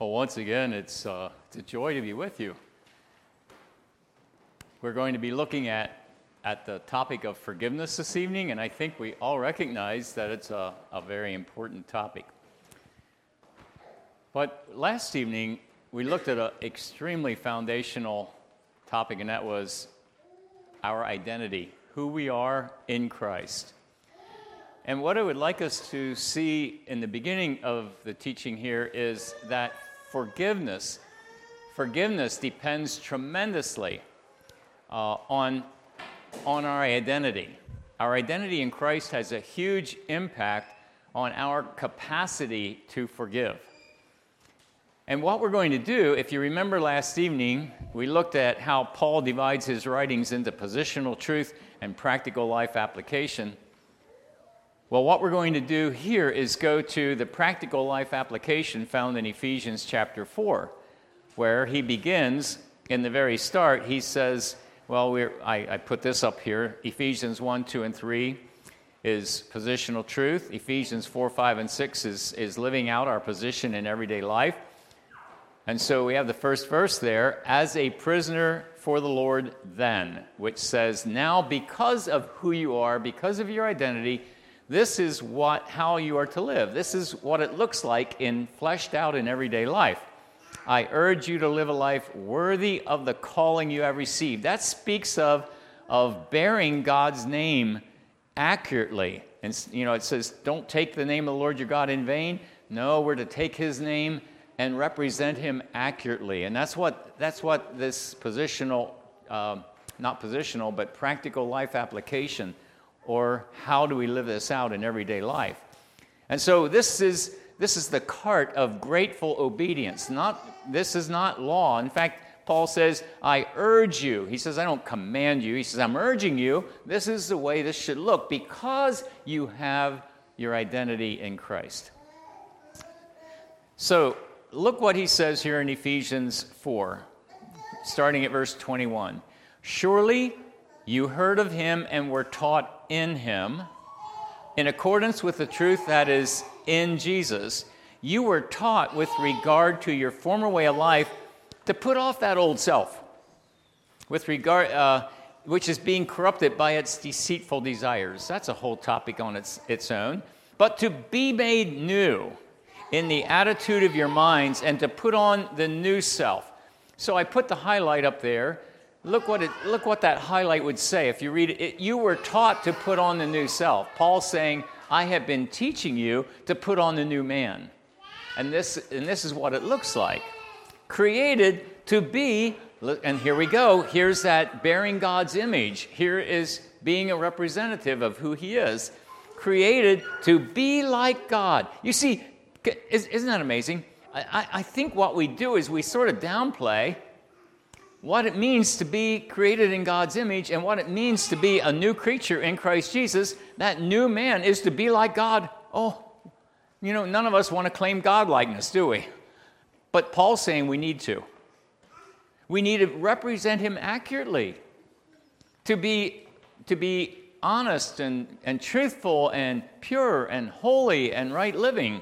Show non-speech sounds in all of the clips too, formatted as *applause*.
Well, once again, it's, uh, it's a joy to be with you. We're going to be looking at, at the topic of forgiveness this evening, and I think we all recognize that it's a, a very important topic. But last evening, we looked at an extremely foundational topic, and that was our identity, who we are in Christ. And what I would like us to see in the beginning of the teaching here is that forgiveness. Forgiveness depends tremendously uh, on, on our identity. Our identity in Christ has a huge impact on our capacity to forgive. And what we're going to do, if you remember last evening, we looked at how Paul divides his writings into positional truth and practical life application. Well, what we're going to do here is go to the practical life application found in Ephesians chapter 4, where he begins in the very start. He says, Well, I, I put this up here Ephesians 1, 2, and 3 is positional truth. Ephesians 4, 5, and 6 is, is living out our position in everyday life. And so we have the first verse there as a prisoner for the Lord, then, which says, Now, because of who you are, because of your identity, this is what, how you are to live. This is what it looks like in fleshed out in everyday life. I urge you to live a life worthy of the calling you have received. That speaks of, of bearing God's name accurately. And, you know, it says, don't take the name of the Lord your God in vain. No, we're to take his name and represent him accurately. And that's what, that's what this positional, uh, not positional, but practical life application or how do we live this out in everyday life? And so this is this is the cart of grateful obedience. Not this is not law. In fact, Paul says, "I urge you." He says, "I don't command you." He says, "I'm urging you. This is the way this should look because you have your identity in Christ." So, look what he says here in Ephesians 4, starting at verse 21. Surely you heard of him and were taught in him, in accordance with the truth that is in Jesus. You were taught with regard to your former way of life to put off that old self, with regard, uh, which is being corrupted by its deceitful desires. That's a whole topic on its, its own. But to be made new in the attitude of your minds and to put on the new self. So I put the highlight up there Look what, it, look what that highlight would say if you read it, it. You were taught to put on the new self. Paul's saying, I have been teaching you to put on the new man. And this, and this is what it looks like. Created to be, and here we go, here's that bearing God's image. Here is being a representative of who he is. Created to be like God. You see, isn't that amazing? I, I think what we do is we sort of downplay what it means to be created in God's image and what it means to be a new creature in Christ Jesus, that new man is to be like God. Oh, you know, none of us want to claim godlikeness, do we? But Paul's saying we need to. We need to represent him accurately, to be, to be honest and, and truthful and pure and holy and right living.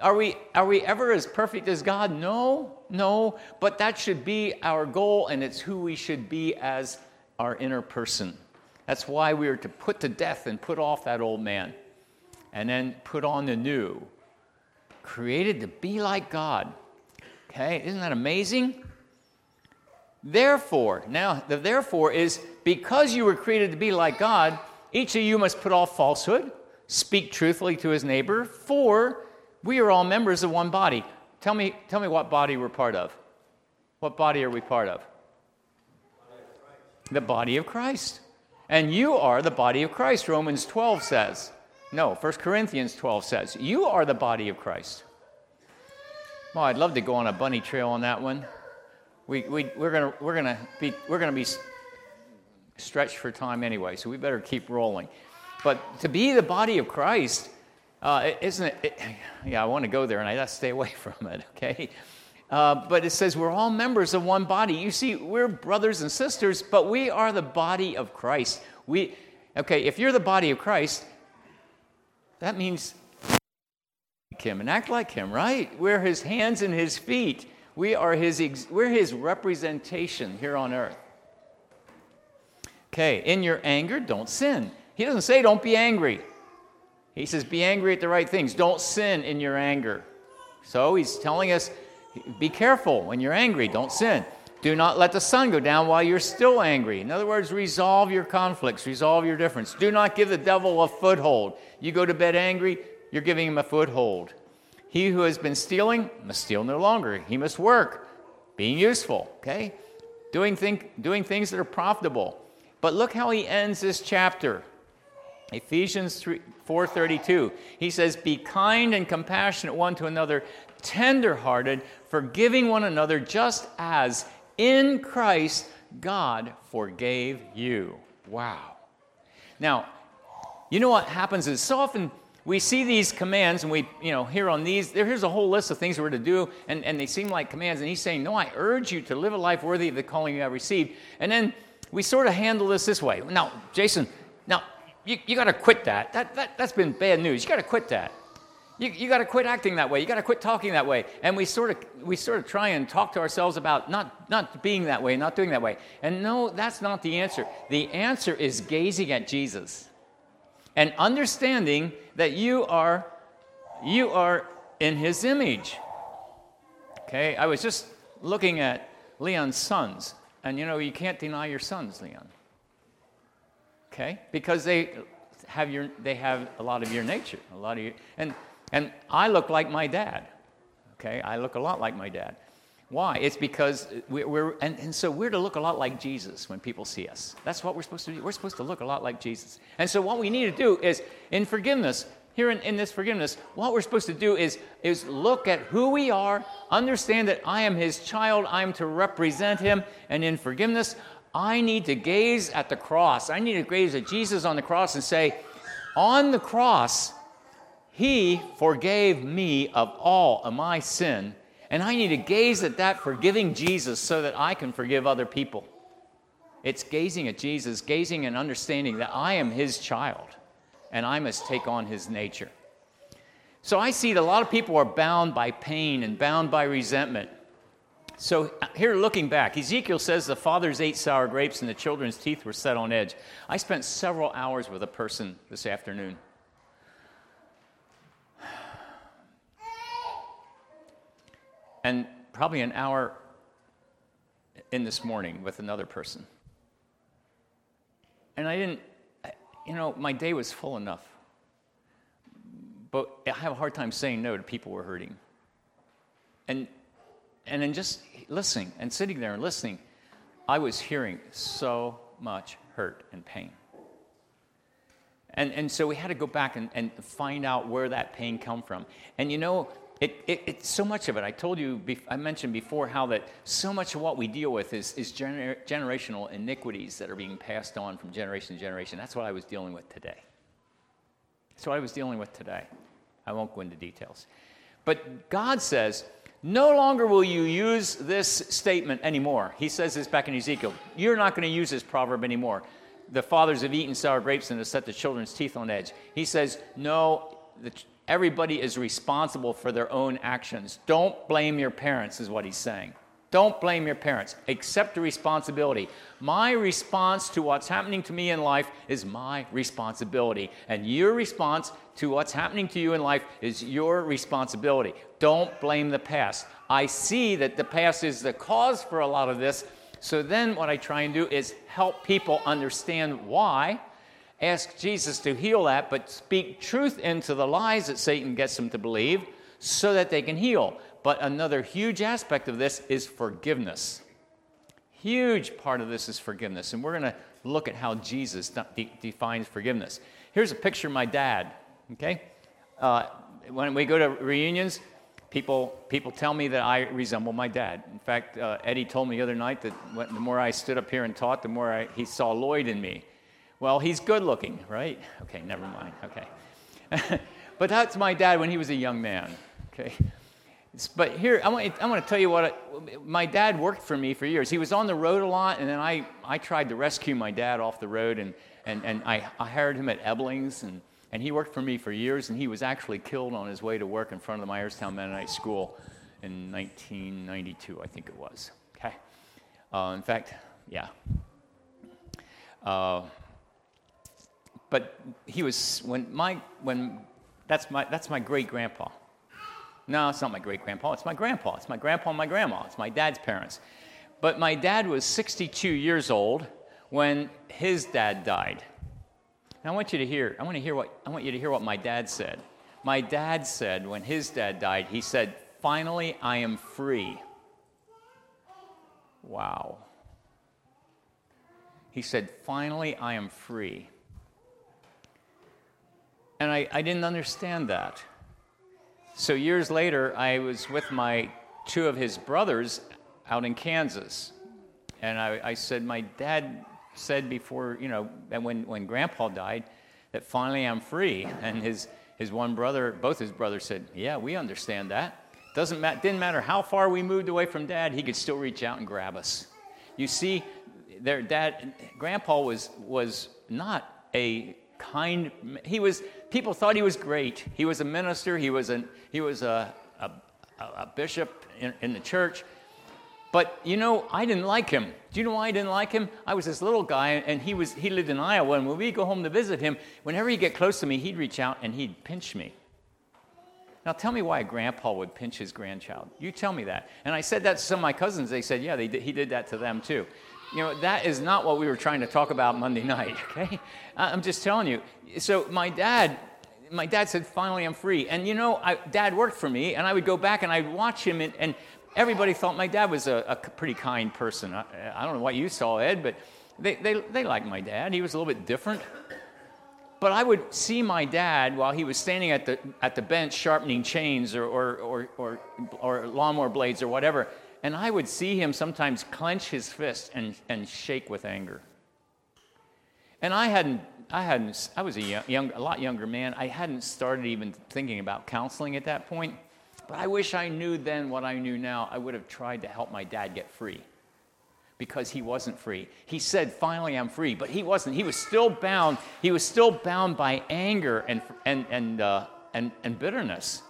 Are we, are we ever as perfect as God? No, no. But that should be our goal, and it's who we should be as our inner person. That's why we are to put to death and put off that old man, and then put on the new. Created to be like God. Okay, isn't that amazing? Therefore, now the therefore is because you were created to be like God, each of you must put off falsehood, speak truthfully to his neighbor, for we are all members of one body. Tell me, tell me what body we're part of. What body are we part of? The body of Christ. And you are the body of Christ, Romans 12 says. No, 1 Corinthians 12 says. You are the body of Christ. Well, I'd love to go on a bunny trail on that one. We, we, we're going we're gonna be, we're gonna be stretched for time anyway, so we better keep rolling. But to be the body of Christ uh, isn't it, it, Yeah, I want to go there and I got to stay away *laughs* from it, okay? Uh, but it says we're all members of one body. You see, we're brothers and sisters, but we are the body of Christ. We, okay, if you're the body of Christ, that means him and act like him, right? We're his hands and his feet. We are his, ex- we're his representation here on earth. Okay, in your anger, don't sin. He doesn't say don't be angry. He says be angry at the right things. Don't sin in your anger. So he's telling us be careful when you're angry, don't sin. Do not let the sun go down while you're still angry. In other words, resolve your conflicts, resolve your difference. Do not give the devil a foothold. You go to bed angry, you're giving him a foothold. He who has been stealing must steal no longer. He must work, being useful, okay? Doing, think, doing things that are profitable. But look how he ends this chapter. Ephesians 4:32. He says, "Be kind and compassionate one to another, tenderhearted, forgiving one another just as in Christ, God forgave you. Wow. Now, you know what happens is so often we see these commands and we, you know, here on these, there, here's a whole list of things we're to do, and, and they seem like commands. And he's saying, No, I urge you to live a life worthy of the calling you have received. And then we sort of handle this this way. Now, Jason, now, you, you got to quit that. That, that. That's been bad news. You got to quit that. You, you got to quit acting that way. You got to quit talking that way. And we sort of we sort of try and talk to ourselves about not not being that way, not doing that way. And no, that's not the answer. The answer is gazing at Jesus and understanding that you are you are in his image. Okay? I was just looking at Leon's sons, and you know, you can't deny your sons, Leon. Okay? Because they have your they have a lot of your nature, a lot of your and and I look like my dad. Okay, I look a lot like my dad. Why? It's because we're, we're and, and, so we're to look a lot like Jesus when people see us. That's what we're supposed to do. We're supposed to look a lot like Jesus. And so what we need to do is, in forgiveness, here in, in this forgiveness, what we're supposed to do is, is look at who we are, understand that I am his child, I'm to represent him, and in forgiveness, I need to gaze at the cross. I need to gaze at Jesus on the cross and say, on the cross, he forgave me of all of my sin, and I need to gaze at that forgiving Jesus so that I can forgive other people. It's gazing at Jesus, gazing and understanding that I am his child and I must take on his nature. So I see that a lot of people are bound by pain and bound by resentment. So uh, here looking back, Ezekiel says the fathers ate sour grapes and the children's teeth were set on edge. I spent several hours with a person this afternoon and probably an hour in this morning with another person. And I didn't, you know, my day was full enough. But I have a hard time saying no to people who are hurting. And, and then just listening and sitting there and listening, I was hearing so much hurt and pain. And, and so we had to go back and, and find out where that pain come from. And you know, it, it, it's so much of it. I told you, I mentioned before how that so much of what we deal with is, is gener- generational iniquities that are being passed on from generation to generation. That's what I was dealing with today. That's what I was dealing with today. I won't go into details. But God says, no longer will you use this statement anymore. He says this back in Ezekiel. You're not going to use this proverb anymore. The fathers have eaten sour grapes and have set the children's teeth on edge. He says, no, the, Everybody is responsible for their own actions. Don't blame your parents, is what he's saying. Don't blame your parents. Accept the responsibility. My response to what's happening to me in life is my responsibility. And your response to what's happening to you in life is your responsibility. Don't blame the past. I see that the past is the cause for a lot of this. So then what I try and do is help people understand why ask Jesus to heal that, but speak truth into the lies that Satan gets them to believe so that they can heal. But another huge aspect of this is forgiveness. Huge part of this is forgiveness. And we're going to look at how Jesus de- defines forgiveness. Here's a picture of my dad, okay? Uh, when we go to reunions, people, people tell me that I resemble my dad. In fact, uh, Eddie told me the other night that when, the more I stood up here and taught, the more I, he saw Lloyd in me. Well, he's good looking, right? Okay, never mind. Okay. *laughs* but that's my dad when he was a young man. Okay. But here, I want, I want to tell you what it, my dad worked for me for years. He was on the road a lot, and then I, I tried to rescue my dad off the road, and, and, and I, I hired him at Eblings, and And he worked for me for years, and he was actually killed on his way to work in front of the Myerstown Mennonite School in 1992, I think it was. Okay. Uh, in fact, yeah. Uh, but he was when my when that's my that's my great grandpa. No, it's not my great grandpa. It's my grandpa. It's my grandpa and my grandma. It's my dad's parents. But my dad was 62 years old when his dad died. Now I want you to hear. I want to hear what I want you to hear what my dad said. My dad said when his dad died, he said, "Finally, I am free." Wow. He said, Finally, I am free. And I, I didn't understand that. So years later, I was with my two of his brothers out in Kansas. And I, I said, My dad said before, you know, that when, when grandpa died, that finally I'm free. *laughs* And his, his one brother, both his brothers said, Yeah, we understand that. Doesn't ma- didn't matter how far we moved away from dad, he could still reach out and grab us. You see, their dad, grandpa was, was not a kind, he was, people thought he was great. He was a minister, he was, an, he was a, a, a bishop in, in the church. But you know, I didn't like him. Do you know why I didn't like him? I was this little guy, and he, was, he lived in Iowa, and when we go home to visit him, whenever he'd get close to me, he'd reach out and he'd pinch me. Now, tell me why a grandpa would pinch his grandchild. You tell me that. And I said that to some of my cousins. They said, yeah, they he did that to them too you know, that is not what we were trying to talk about Monday night, *laughs* okay? I'm just telling you. So my dad, my dad said, finally I'm free. And you know, I, dad worked for me, and I would go back and I'd watch him, and, and everybody thought my dad was a, a pretty kind person. I, I, don't know what you saw, Ed, but they, they, they liked my dad. He was a little bit different. But I would see my dad while he was standing at the, at the bench sharpening chains or, or, or, or, or lawnmower blades or whatever and I would see him sometimes clench his fist and, and shake with anger. And I hadn't, I hadn't, I was a young, young, a lot younger man. I hadn't started even thinking about counseling at that point. But I wish I knew then what I knew now. I would have tried to help my dad get free because he wasn't free. He said, finally, I'm free, but he wasn't. He was still bound. He was still bound by anger and, and, and, uh, and, and bitterness.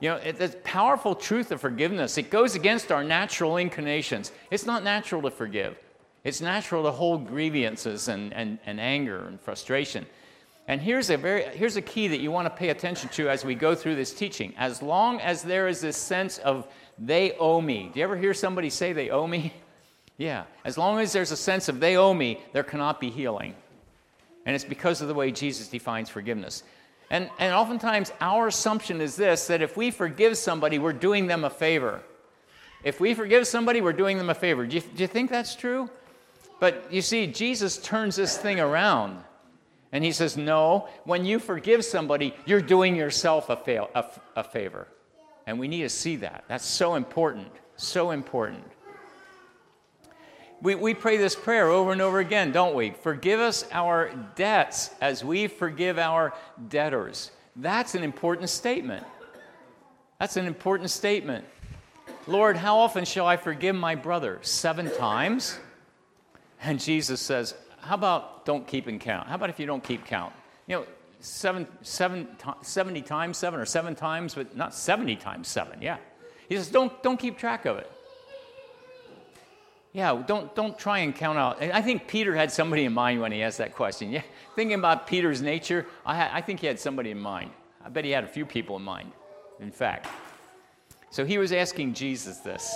You know, the powerful truth of forgiveness, it goes against our natural inclinations. It's not natural to forgive. It's natural to hold grievances and, and, and anger and frustration. And here's a, very, here's a key that you want to pay attention to as we go through this teaching. As long as there is this sense of they owe me. Do you ever hear somebody say they owe me? Yeah. As long as there's a sense of they owe me, there cannot be healing. And it's because of the way Jesus defines forgiveness. And, and oftentimes, our assumption is this that if we forgive somebody, we're doing them a favor. If we forgive somebody, we're doing them a favor. Do you, do you think that's true? But you see, Jesus turns this thing around. And he says, No, when you forgive somebody, you're doing yourself a, fail, a, a favor. And we need to see that. That's so important. So important. We, we pray this prayer over and over again, don't we? Forgive us our debts as we forgive our debtors. That's an important statement. That's an important statement. Lord, how often shall I forgive my brother? Seven times? And Jesus says, How about don't keep in count? How about if you don't keep count? You know, seven, seven, 70 times seven or seven times, but not 70 times seven. Yeah. He says, Don't, don't keep track of it. Yeah, don't, don't try and count out. I think Peter had somebody in mind when he asked that question. Yeah, thinking about Peter's nature, I, I think he had somebody in mind. I bet he had a few people in mind, in fact. So he was asking Jesus this.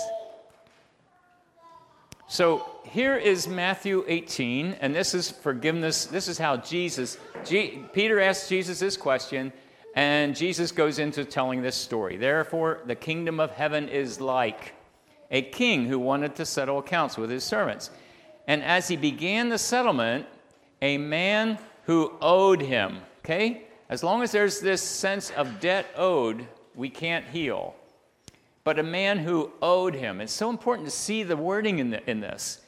So here is Matthew 18, and this is forgiveness. This is how Jesus, G, Peter asks Jesus this question, and Jesus goes into telling this story. Therefore, the kingdom of heaven is like a king who wanted to settle accounts with his servants. And as he began the settlement, a man who owed him, okay? As long as there's this sense of debt owed, we can't heal. But a man who owed him, it's so important to see the wording in, the, in this.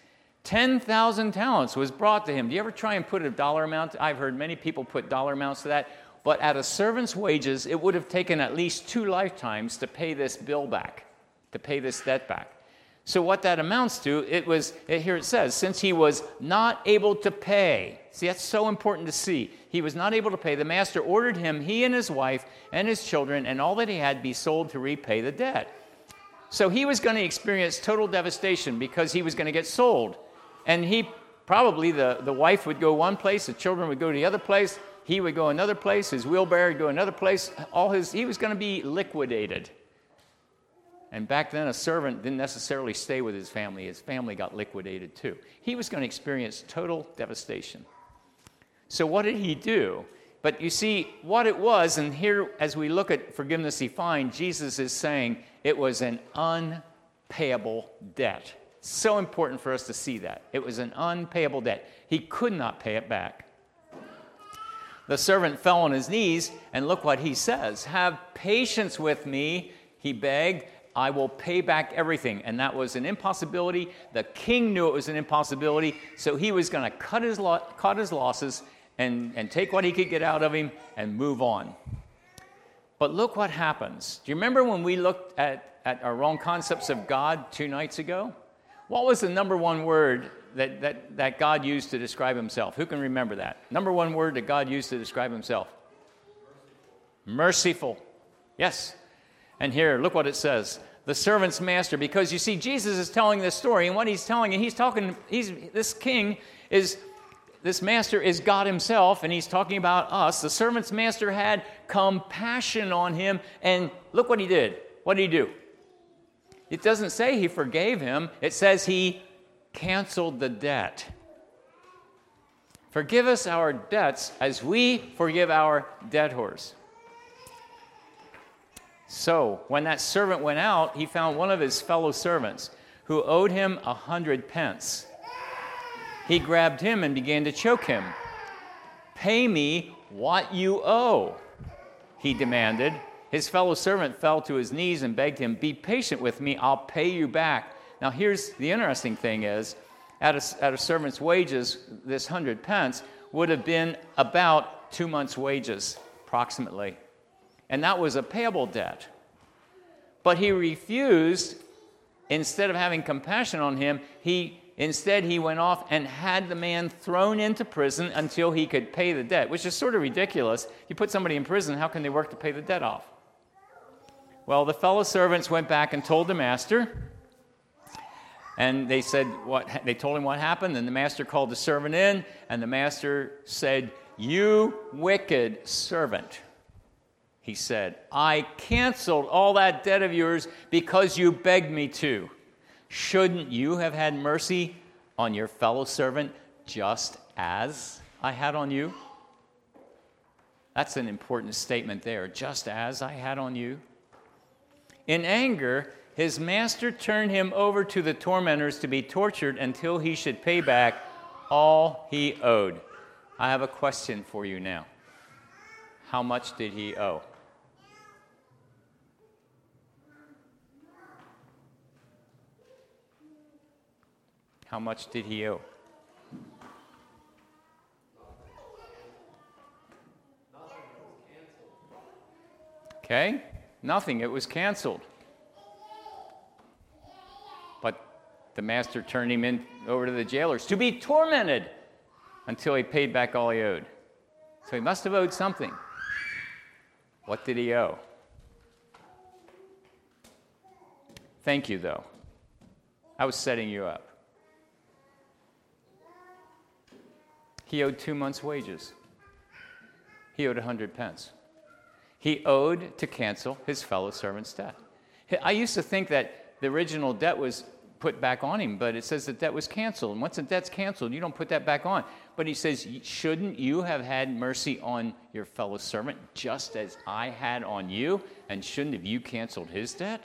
10,000 talents was brought to him. Do you ever try and put a dollar amount? I've heard many people put dollar amounts to that. But at a servant's wages, it would have taken at least two lifetimes to pay this bill back to pay this debt back. So, what that amounts to, it was, here it says, since he was not able to pay. See, that's so important to see. He was not able to pay. The master ordered him, he and his wife and his children, and all that he had be sold to repay the debt. So, he was going to experience total devastation because he was going to get sold. And he probably, the, the wife would go one place, the children would go to the other place, he would go another place, his wheelbarrow would go another place. All his, he was going to be liquidated. And back then, a servant didn't necessarily stay with his family. His family got liquidated too. He was going to experience total devastation. So, what did he do? But you see, what it was, and here, as we look at forgiveness defined, Jesus is saying it was an unpayable debt. So important for us to see that. It was an unpayable debt. He could not pay it back. The servant fell on his knees, and look what he says Have patience with me, he begged I will pay back everything. And that was an impossibility. The king knew it was an impossibility, so he was going to cut his, lo- cut his losses and, and take what he could get out of him and move on. But look what happens. Do you remember when we looked at, at our wrong concepts of God two nights ago? What was the number one word that, that, that God used to describe himself? Who can remember that? Number one word that God used to describe himself? Merciful. Yes. And here, look what it says the servant's master because you see jesus is telling this story and what he's telling and he's talking he's this king is this master is god himself and he's talking about us. The servant's master had compassion on him and look what he did. What did he do? It doesn't say he forgave him. It says he canceled the debt. Forgive us our debts as we forgive our debtors so, when that servant went out, he found one of his fellow servants who owed him a hundred pence. He grabbed him and began to choke him. Pay me what you owe, he demanded. His fellow servant fell to his knees and begged him, Be patient with me, I'll pay you back. Now, here's the interesting thing is, at a, at a servant's wages, this hundred pence would have been about two months' wages, approximately and that was a payable debt. But he refused, instead of having compassion on him, he instead he went off and had the man thrown into prison until he could pay the debt, which is sort of ridiculous. You put somebody in prison, how can they work to pay the debt off? Well, the fellow servants went back and told the master, and they said what they told him what happened, and the master called the servant in, and the master said, "You wicked servant." He said, I canceled all that debt of yours because you begged me to. Shouldn't you have had mercy on your fellow servant just as I had on you? That's an important statement there, just as I had on you. In anger, his master turned him over to the tormentors to be tortured until he should pay back all he owed. I have a question for you now. How much did he owe? How much did he owe? Okay? Nothing. It was canceled. But the master turned him in over to the jailers to be tormented until he paid back all he owed. So he must have owed something. What did he owe? Thank you, though. I was setting you up. He owed two months' wages. He owed a hundred pence. He owed to cancel his fellow servant's debt. I used to think that the original debt was put back on him, but it says the debt was canceled. And once the debt's canceled, you don't put that back on. But he says, Shouldn't you have had mercy on your fellow servant just as I had on you? And shouldn't have you canceled his debt?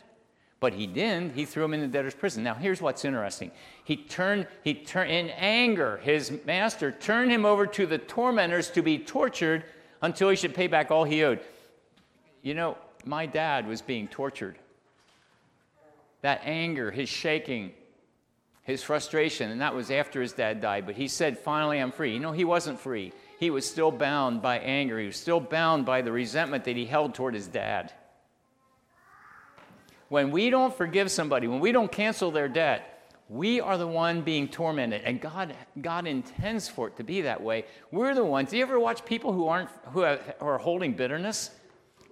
But he didn't. He threw him in the debtor's prison. Now, here's what's interesting. He turned, he turned, in anger, his master turned him over to the tormentors to be tortured until he should pay back all he owed. You know, my dad was being tortured. That anger, his shaking, his frustration, and that was after his dad died. But he said, Finally, I'm free. You know, he wasn't free. He was still bound by anger. He was still bound by the resentment that he held toward his dad. When we don't forgive somebody, when we don't cancel their debt, we are the one being tormented, and God, God intends for it to be that way. We're the ones. Do you ever watch people who aren't who, are holding bitterness?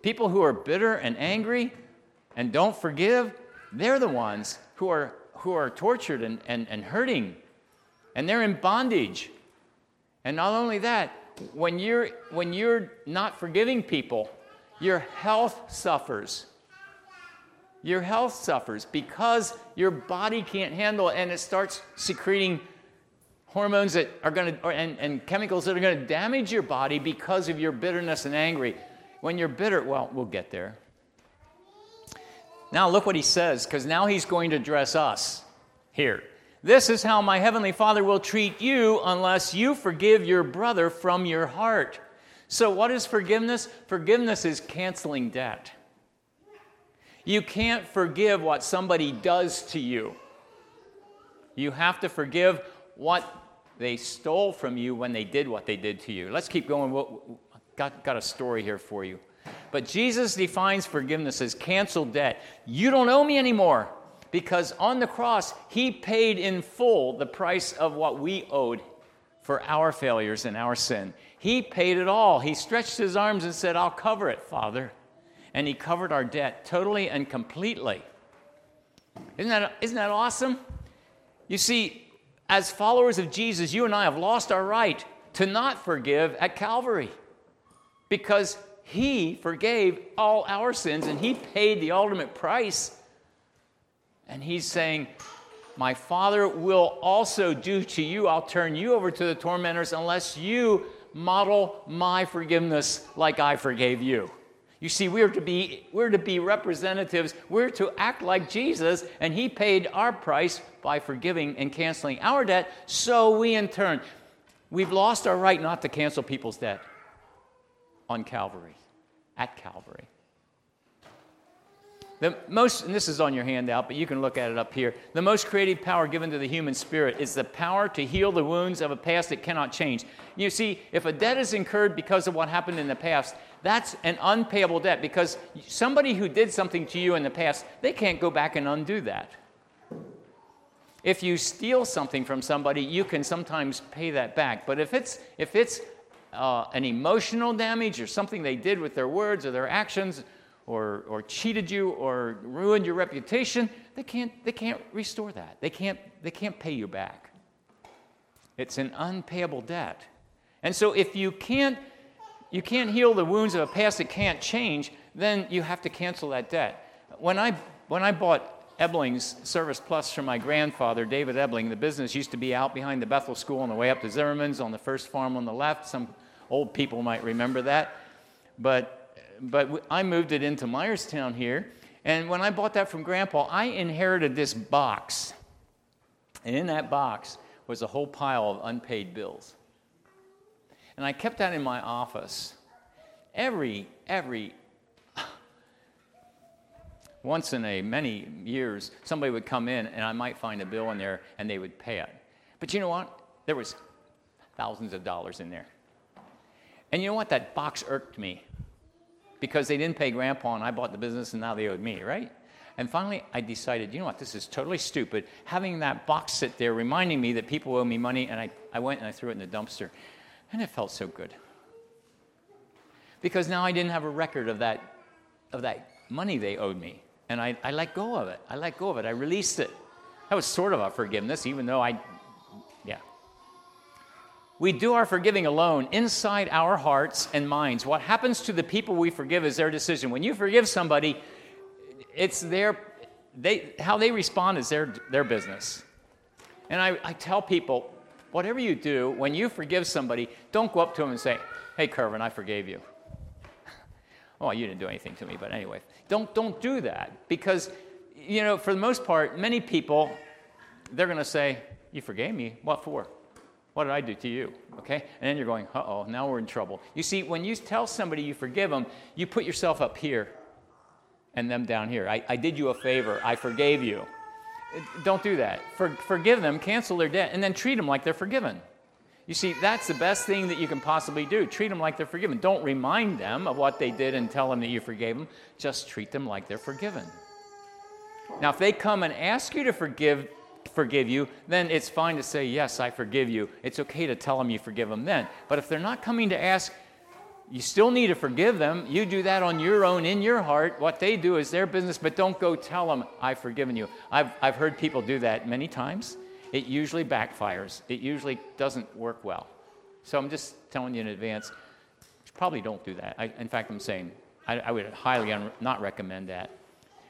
People who are bitter and angry and don't forgive, they're the ones who are who are tortured and, and, and hurting, and they're in bondage. And not only that, when you're when you're not forgiving people, your health suffers your health suffers because your body can't handle it and it starts secreting hormones that are going to and, and chemicals that are going to damage your body because of your bitterness and angry when you're bitter well we'll get there. Now look what he says because now he's going to address us here. This is how my heavenly father will treat you unless you forgive your brother from your heart so what is forgiveness? Forgiveness is canceling debt you can't forgive what somebody does to you. You have to forgive what they stole from you when they did what they did to you. Let's keep going. We'll, got, got a story here for you. But Jesus defines forgiveness as canceled debt. You don't owe me anymore because on the cross, He paid in full the price of what we owed for our failures and our sin. He paid it all. He stretched His arms and said, I'll cover it, Father and He covered our debt totally and completely. Isn't that, isn't that awesome? You see, as followers of Jesus, you and I have lost our right to not forgive at Calvary because He forgave all our sins and He paid the ultimate price. And He's saying, My Father will also do to you, I'll turn you over to the tormentors unless you model my forgiveness like I forgave you. You see, we're to be we're to be representatives. We're to act like Jesus, and He paid our price by forgiving and canceling our debt. So we, in turn, we've lost our right not to cancel people's debt on Calvary, at Calvary. The most, and this is on your handout, but you can look at it up here. The most creative power given to the human spirit is the power to heal the wounds of a past that cannot change. You see, if a debt is incurred because of what happened in the past, that's an unpayable debt because somebody who did something to you in the past, they can't go back and undo that. If you steal something from somebody, you can sometimes pay that back. But if it's, if it's uh, an emotional damage or something they did with their words or their actions or, or cheated you or ruined your reputation, they can't, they can't restore that. They can't, they can't pay you back. It's an unpayable debt. And so if you can't you can't heal the wounds of a past that can't change, then you have to cancel that debt. When I, when I bought Ebling's Service Plus from my grandfather, David Ebling, the business used to be out behind the Bethel School on the way up to Zimmerman's on the first farm on the left. Some old people might remember that. But, but I moved it into Myerstown here. And when I bought that from Grandpa, I inherited this box. And in that box was a whole pile of unpaid bills. And I kept that in my office. Every, every, *sighs* once in a many years, somebody would come in and I might find a bill in there and they would pay it. But you know what? There was thousands of dollars in there. And you know what? That box irked me because they didn't pay grandpa and I bought the business and now they owed me, right? And finally, I decided, you know what, this is totally stupid. Having that box sit there reminding me that people owe me money, and I, I went and I threw it in the dumpster. And it felt so good. Because now I didn't have a record of that, of that money they owed me. And I, I let go of it. I let go of it. I released it. That was sort of a forgiveness, even though I, yeah. We do our forgiving alone inside our hearts and minds. What happens to the people we forgive is their decision. When you forgive somebody, it's their, they, how they respond is their, their business. And I, I tell people, whatever you do, when you forgive somebody, don't go up to them and say, Hey, Kervin, I forgave you. *laughs* well, you didn't do anything to me, but anyway, don't, don't do that because, you know, for the most part, many people, they're going to say, You forgave me? What for? What did I do to you? Okay? And then you're going, Uh oh, now we're in trouble. You see, when you tell somebody you forgive them, you put yourself up here and them down here. I, I did you a favor, I forgave you. Don't do that. For, forgive them, cancel their debt, and then treat them like they're forgiven. You see, that's the best thing that you can possibly do. Treat them like they're forgiven. Don't remind them of what they did and tell them that you forgave them. Just treat them like they're forgiven. Now, if they come and ask you to forgive, forgive you, then it's fine to say, Yes, I forgive you. It's okay to tell them you forgive them then. But if they're not coming to ask, you still need to forgive them. You do that on your own, in your heart. What they do is their business, but don't go tell them, I've forgiven you. I've, I've heard people do that many times. It usually backfires, it usually doesn't work well. So I'm just telling you in advance, probably don't do that. I, in fact, I'm saying I, I would highly un- not recommend that.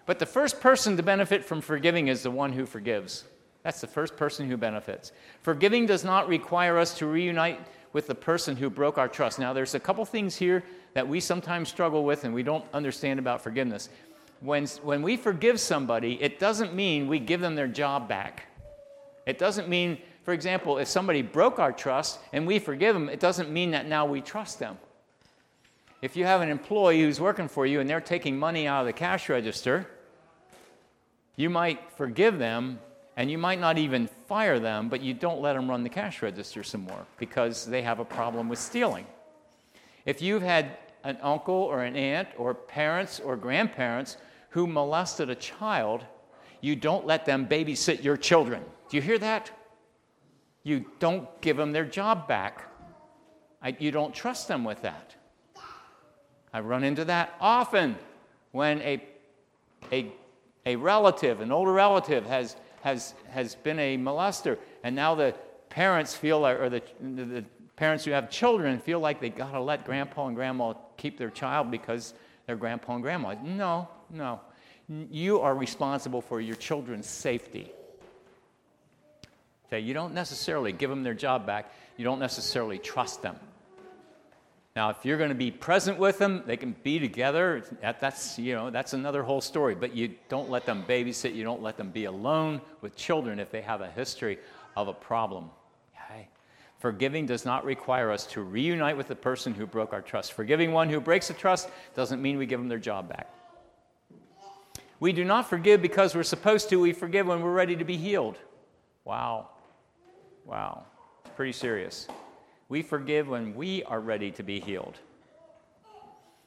But the first person to benefit from forgiving is the one who forgives. That's the first person who benefits. Forgiving does not require us to reunite with the person who broke our trust. Now, there's a couple things here that we sometimes struggle with and we don't understand about forgiveness. When, when we forgive somebody, it doesn't mean we give them their job back. It doesn't mean, for example, if somebody broke our trust and we forgive them, it doesn't mean that now we trust them. If you have an employee who's working for you and they're taking money out of the cash register, you might forgive them and you might not even fire them, but you don't let them run the cash register some more because they have a problem with stealing. If you've had an uncle or an aunt or parents or grandparents who molested a child, you don't let them babysit your children. Do you hear that? You don't give them their job back. I, you don't trust them with that. I run into that often when a, a, a relative, an older relative, has, has, has been a molester, and now the parents feel or the, the parents who have children feel like they got to let grandpa and grandma keep their child because they're grandpa and grandma. No, no. You are responsible for your children's safety. Okay, you don't necessarily give them their job back, you don't necessarily trust them. Now, if you're going to be present with them, they can be together. That, that's, you know, that's another whole story. But you don't let them babysit. You don't let them be alone with children if they have a history of a problem. Okay? Forgiving does not require us to reunite with the person who broke our trust. Forgiving one who breaks a trust doesn't mean we give them their job back. We do not forgive because we're supposed to. We forgive when we're ready to be healed. Wow. Wow. Pretty serious. We forgive when we are ready to be healed.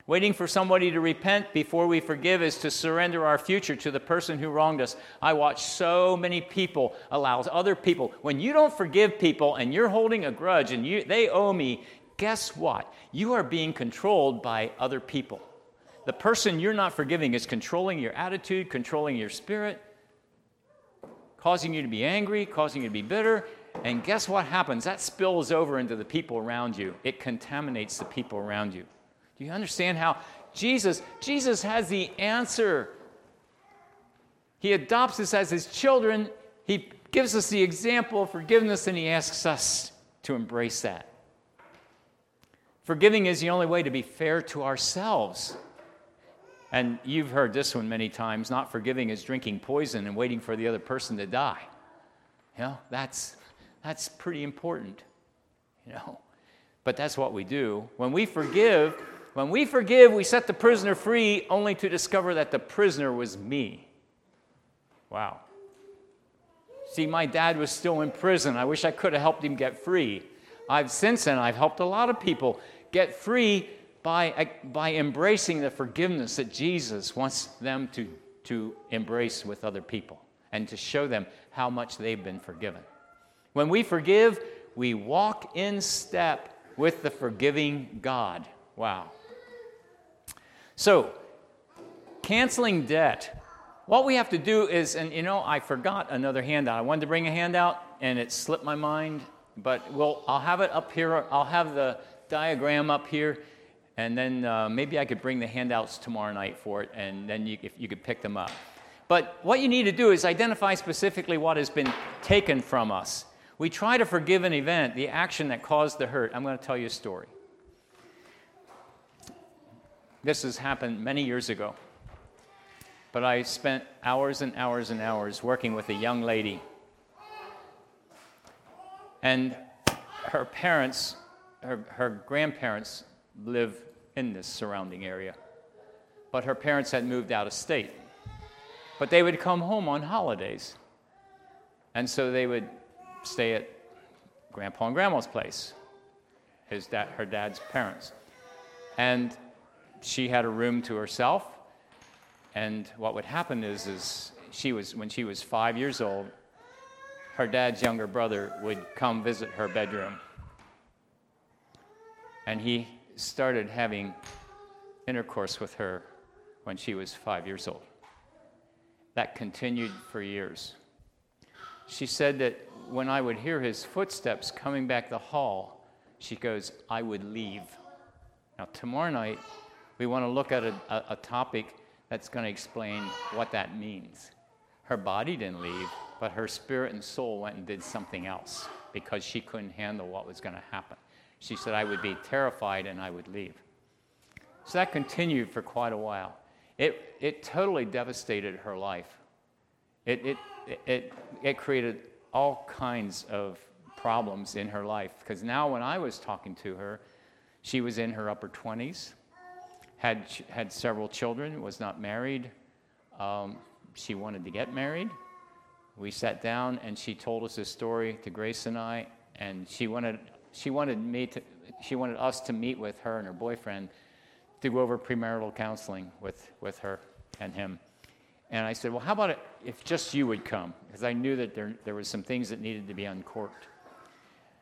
Waiting for somebody to repent before we forgive is to surrender our future to the person who wronged us. I watch so many people allow other people. When you don't forgive people and you're holding a grudge and you, they owe me, guess what? You are being controlled by other people. The person you're not forgiving is controlling your attitude, controlling your spirit, causing you to be angry, causing you to be bitter, and guess what happens? That spills over into the people around you. It contaminates the people around you. Do you understand how Jesus Jesus has the answer? He adopts us as his children. He gives us the example of forgiveness and he asks us to embrace that. Forgiving is the only way to be fair to ourselves. And you've heard this one many times not forgiving is drinking poison and waiting for the other person to die. You know, that's that's pretty important, you know. But that's what we do. When we forgive, when we forgive, we set the prisoner free only to discover that the prisoner was me. Wow. See, my dad was still in prison. I wish I could have helped him get free. I've since then I've helped a lot of people get free by, uh, by embracing the forgiveness that Jesus wants them to, to embrace with other people and to show them how much they've been forgiven. When we forgive, we walk in step with the forgiving God. Wow. So, canceling debt. What we have to do is, and you know, I forgot another handout. I wanted to bring a handout and it slipped my mind, but we'll, I'll have it up here. I'll have the diagram up here, and then uh, maybe I could bring the handouts tomorrow night for it, and then you, if you could pick them up. But what you need to do is identify specifically what has been taken from us. We try to forgive an event, the action that caused the hurt. I'm going to tell you a story. This has happened many years ago. But I spent hours and hours and hours working with a young lady. And her parents, her, her grandparents, live in this surrounding area. But her parents had moved out of state. But they would come home on holidays. And so they would stay at grandpa and grandma's place, his dad, her dad's parents. And she had a room to herself. And what would happen is, is she was, when she was five years old, her dad's younger brother would come visit her bedroom. And he started having intercourse with her when she was five years old. That continued for years. She said that when I would hear his footsteps coming back the hall, she goes, I would leave. Now, tomorrow night, we want to look at a, a, a topic that's going to explain what that means. Her body didn't leave, but her spirit and soul went and did something else because she couldn't handle what was going to happen. She said, I would be terrified and I would leave. So that continued for quite a while. It, it totally devastated her life. It, it, it, it created all kinds of problems in her life because now when I was talking to her, she was in her upper 20s, had, had several children, was not married. Um, she wanted to get married. We sat down and she told us this story to Grace and I, and she wanted, she wanted me to, she wanted us to meet with her and her boyfriend to go over premarital counseling with, with her and him. And I said, Well, how about if just you would come? Because I knew that there, there was some things that needed to be uncorked.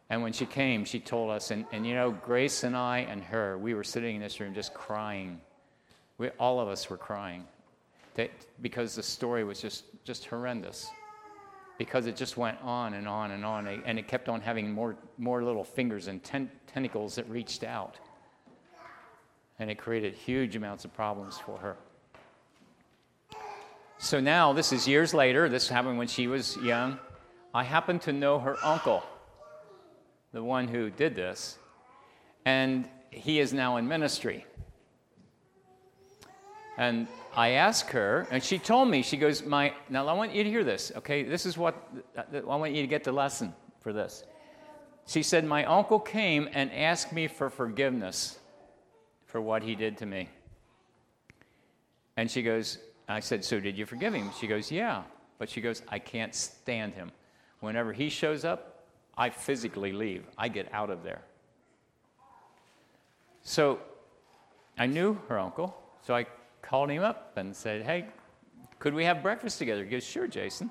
And when she came, she told us, and, and you know, Grace and I and her, we were sitting in this room just crying. We, all of us were crying that, because the story was just, just horrendous. Because it just went on and on and on, and it kept on having more, more little fingers and ten, tentacles that reached out. And it created huge amounts of problems for her. So now, this is years later, this happened when she was young. I happen to know her uncle, the one who did this, and he is now in ministry. And I asked her, and she told me, she goes, "My now I want you to hear this, okay? This is what I want you to get the lesson for this." She said, "My uncle came and asked me for forgiveness for what he did to me." And she goes, I said, So did you forgive him? She goes, Yeah. But she goes, I can't stand him. Whenever he shows up, I physically leave. I get out of there. So I knew her uncle, so I called him up and said, Hey, could we have breakfast together? He goes, Sure, Jason.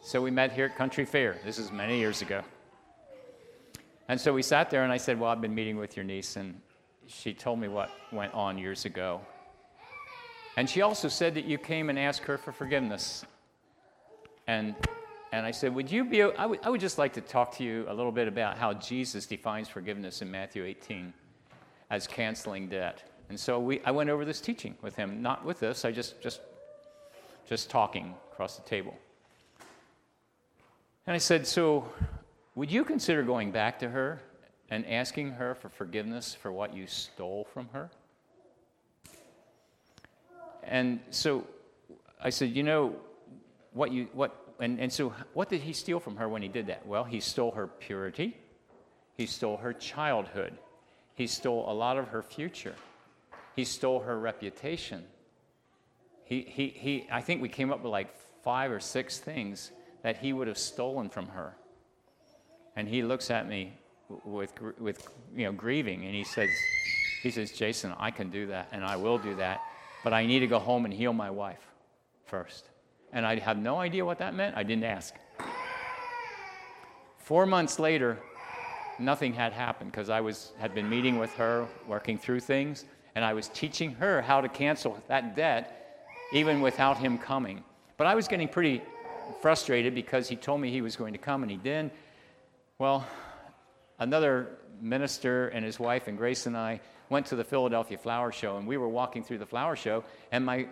So we met here at Country Fair. This is many years ago. And so we sat there, and I said, Well, I've been meeting with your niece, and she told me what went on years ago. And she also said that you came and asked her for forgiveness. And, and I said, Would you be, I would, I would just like to talk to you a little bit about how Jesus defines forgiveness in Matthew 18 as canceling debt. And so we, I went over this teaching with him, not with this, I just, just, just talking across the table. And I said, So would you consider going back to her and asking her for forgiveness for what you stole from her? And so I said, you know, what you, what, and, and so what did he steal from her when he did that? Well, he stole her purity, he stole her childhood, he stole a lot of her future, he stole her reputation. He, he, he, I think we came up with like five or six things that he would have stolen from her. And he looks at me with, with you know, grieving, and he says, he says, Jason, I can do that, and I will do that but I need to go home and heal my wife first. And I had no idea what that meant. I didn't ask. Four months later, nothing had happened because I was, had been meeting with her, working through things, and I was teaching her how to cancel that debt even without him coming. But I was getting pretty frustrated because he told me he was going to come and he didn't. Well, another minister and his wife and Grace and I went to the Philadelphia Flower Show, and we were walking through the flower show, and my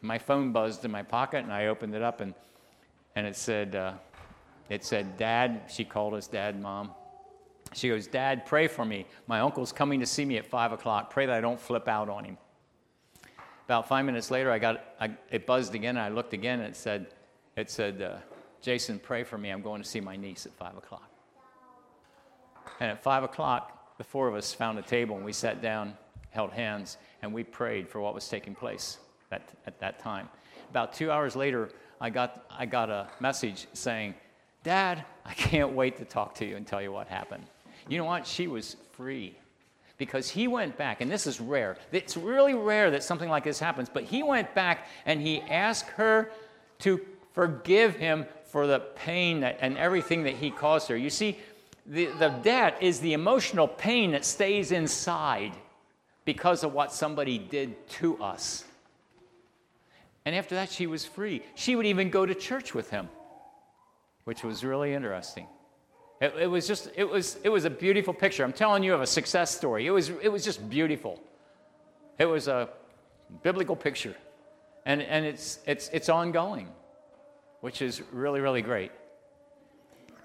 my phone buzzed in my pocket, and I opened it up, and and it said uh, it said Dad. She called us Dad, Mom. She goes, Dad, pray for me. My uncle's coming to see me at five o'clock. Pray that I don't flip out on him. About five minutes later, I got I, it buzzed again. And I looked again, and it said it said uh, Jason, pray for me. I'm going to see my niece at five o'clock. And at five o'clock, the four of us found a table and we sat down, held hands, and we prayed for what was taking place at, at that time. About two hours later, I got, I got a message saying, Dad, I can't wait to talk to you and tell you what happened. You know what? She was free because he went back, and this is rare. It's really rare that something like this happens, but he went back and he asked her to forgive him for the pain that, and everything that he caused her. You see, the, the debt is the emotional pain that stays inside because of what somebody did to us. And after that, she was free. She would even go to church with him, which was really interesting. It, it, was just, it was, it was a beautiful picture. I'm telling you of a success story. It was, it was just beautiful. It was a biblical picture. And, and it's, it's, it's ongoing, which is really, really great.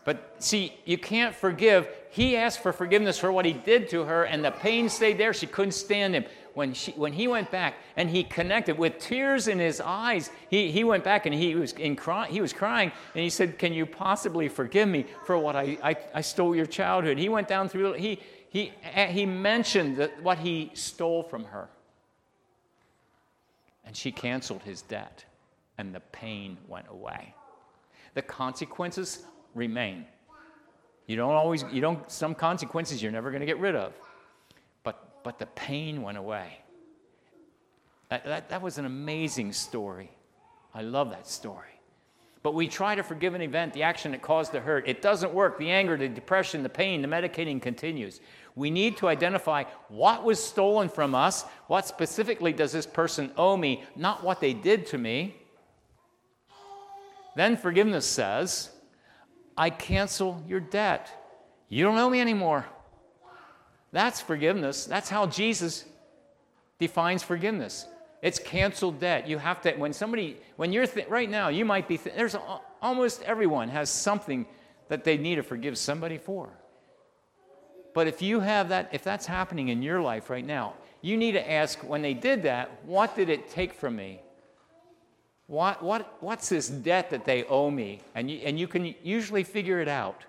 But see, you can't forgive. He asked for forgiveness for what he did to her, and the pain stayed there. She couldn't stand him. When, she, when he went back and he connected with tears in his eyes, he, he went back and he was, in cry, he was crying, and he said, Can you possibly forgive me for what I, I, I stole your childhood? He went down through, he, he, eh, he mentioned what he stole from her. And she canceled his debt, and the pain went away. The consequences remain. You don't always, you don't, some consequences you're never going to get rid of. But, but the pain went away. That, that, that was an amazing story. I love that story. But we try to forgive an event, the action that caused the hurt. It doesn't work. The anger, the depression, the pain, the medicating continues. We need to identify what was stolen from us. What specifically does this person owe me, not what they did to me. Then forgiveness says, I cancel your debt. You don't owe me anymore. That's forgiveness. That's how Jesus defines forgiveness. It's canceled debt. You have to, when somebody, when you're, th- right now, you might be, th- there's a, almost everyone has something that they need to forgive somebody for. But if you have that, if that's happening in your life right now, you need to ask when they did that, what did it take from me? What, what, what's this debt that they owe me? And you, and you can usually figure it out.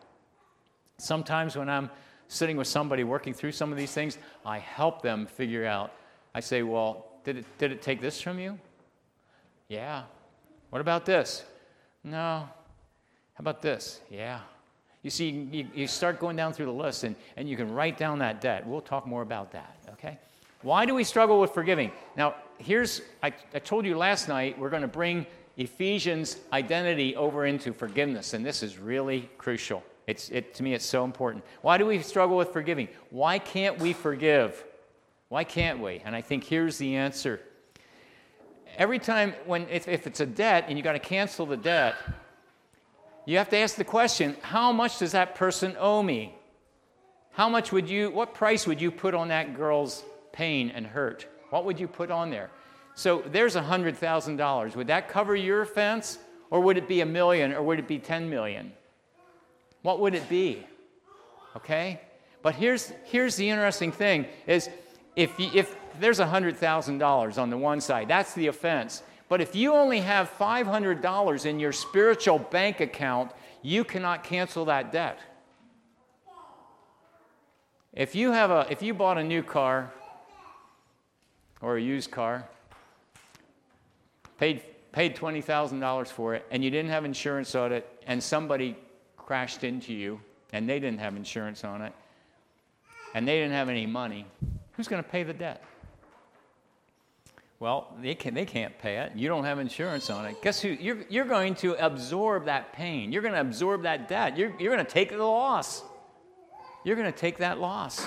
Sometimes when I'm sitting with somebody working through some of these things, I help them figure out. I say, Well, did it, did it take this from you? Yeah. What about this? No. How about this? Yeah. You see, you, you start going down through the list and, and you can write down that debt. We'll talk more about that, okay? Why do we struggle with forgiving? Now, here's, I, I told you last night, we're going to bring Ephesians identity over into forgiveness, and this is really crucial. It's, it, to me, it's so important. Why do we struggle with forgiving? Why can't we forgive? Why can't we? And I think here's the answer. Every time, when, if, if it's a debt and you got to cancel the debt, you have to ask the question how much does that person owe me? How much would you, what price would you put on that girl's pain and hurt? What would you put on there? So there's $100,000. Would that cover your offense? Or would it be a million? Or would it be 10 million? What would it be? Okay? But here's, here's the interesting thing is if, you, if there's $100,000 on the one side, that's the offense. But if you only have $500 in your spiritual bank account, you cannot cancel that debt. If you, have a, if you bought a new car or a used car, paid, paid $20,000 for it, and you didn't have insurance on it, and somebody crashed into you, and they didn't have insurance on it, and they didn't have any money, who's going to pay the debt? Well, they, can, they can't pay it. You don't have insurance on it. Guess who? You're, you're going to absorb that pain. You're going to absorb that debt. You're, you're going to take the loss. You're going to take that loss.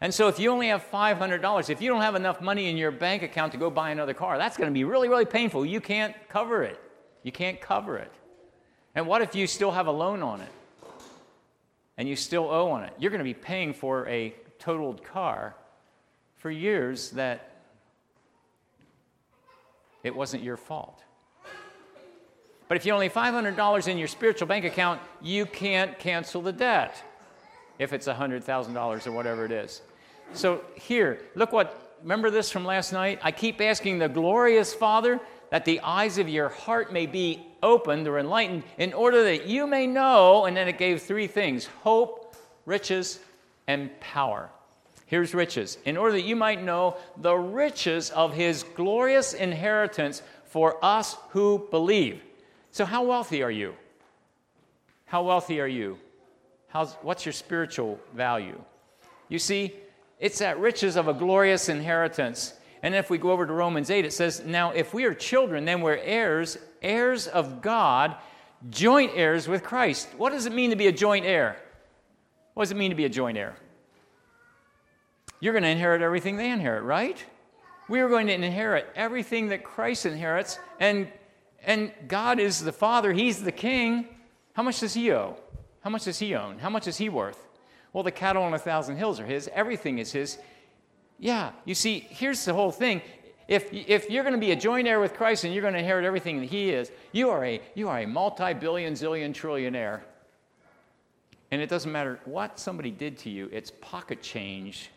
And so if you only have $500, if you don't have enough money in your bank account to go buy another car, that's going to be really, really painful. You can't cover it. You can't cover it. And what if you still have a loan on it? And you still owe on it? You're going to be paying for a totaled car for years that it wasn't your fault. But if you only $500 in your spiritual bank account, you can't cancel the debt if it's $100,000 or whatever it is. So here, look what, remember this from last night? I keep asking the glorious Father that the eyes of your heart may be opened or enlightened in order that you may know, and then it gave three things hope, riches, and power. Here's riches. In order that you might know the riches of his glorious inheritance for us who believe. So, how wealthy are you? How wealthy are you? How's, what's your spiritual value? You see, it's that riches of a glorious inheritance. And if we go over to Romans 8, it says, Now if we are children, then we're heirs, heirs of God, joint heirs with Christ. What does it mean to be a joint heir? What does it mean to be a joint heir? You're going to inherit everything they inherit, right? We are going to inherit everything that Christ inherits, and, and God is the Father, He's the King. How much does He owe? How much does He own? How much is He worth? Well, the cattle on a thousand hills are His, everything is His. Yeah, you see, here's the whole thing. If, if you're going to be a joint heir with Christ and you're going to inherit everything that He is, you are a, you are a multi billion, zillion, trillionaire. And it doesn't matter what somebody did to you, it's pocket change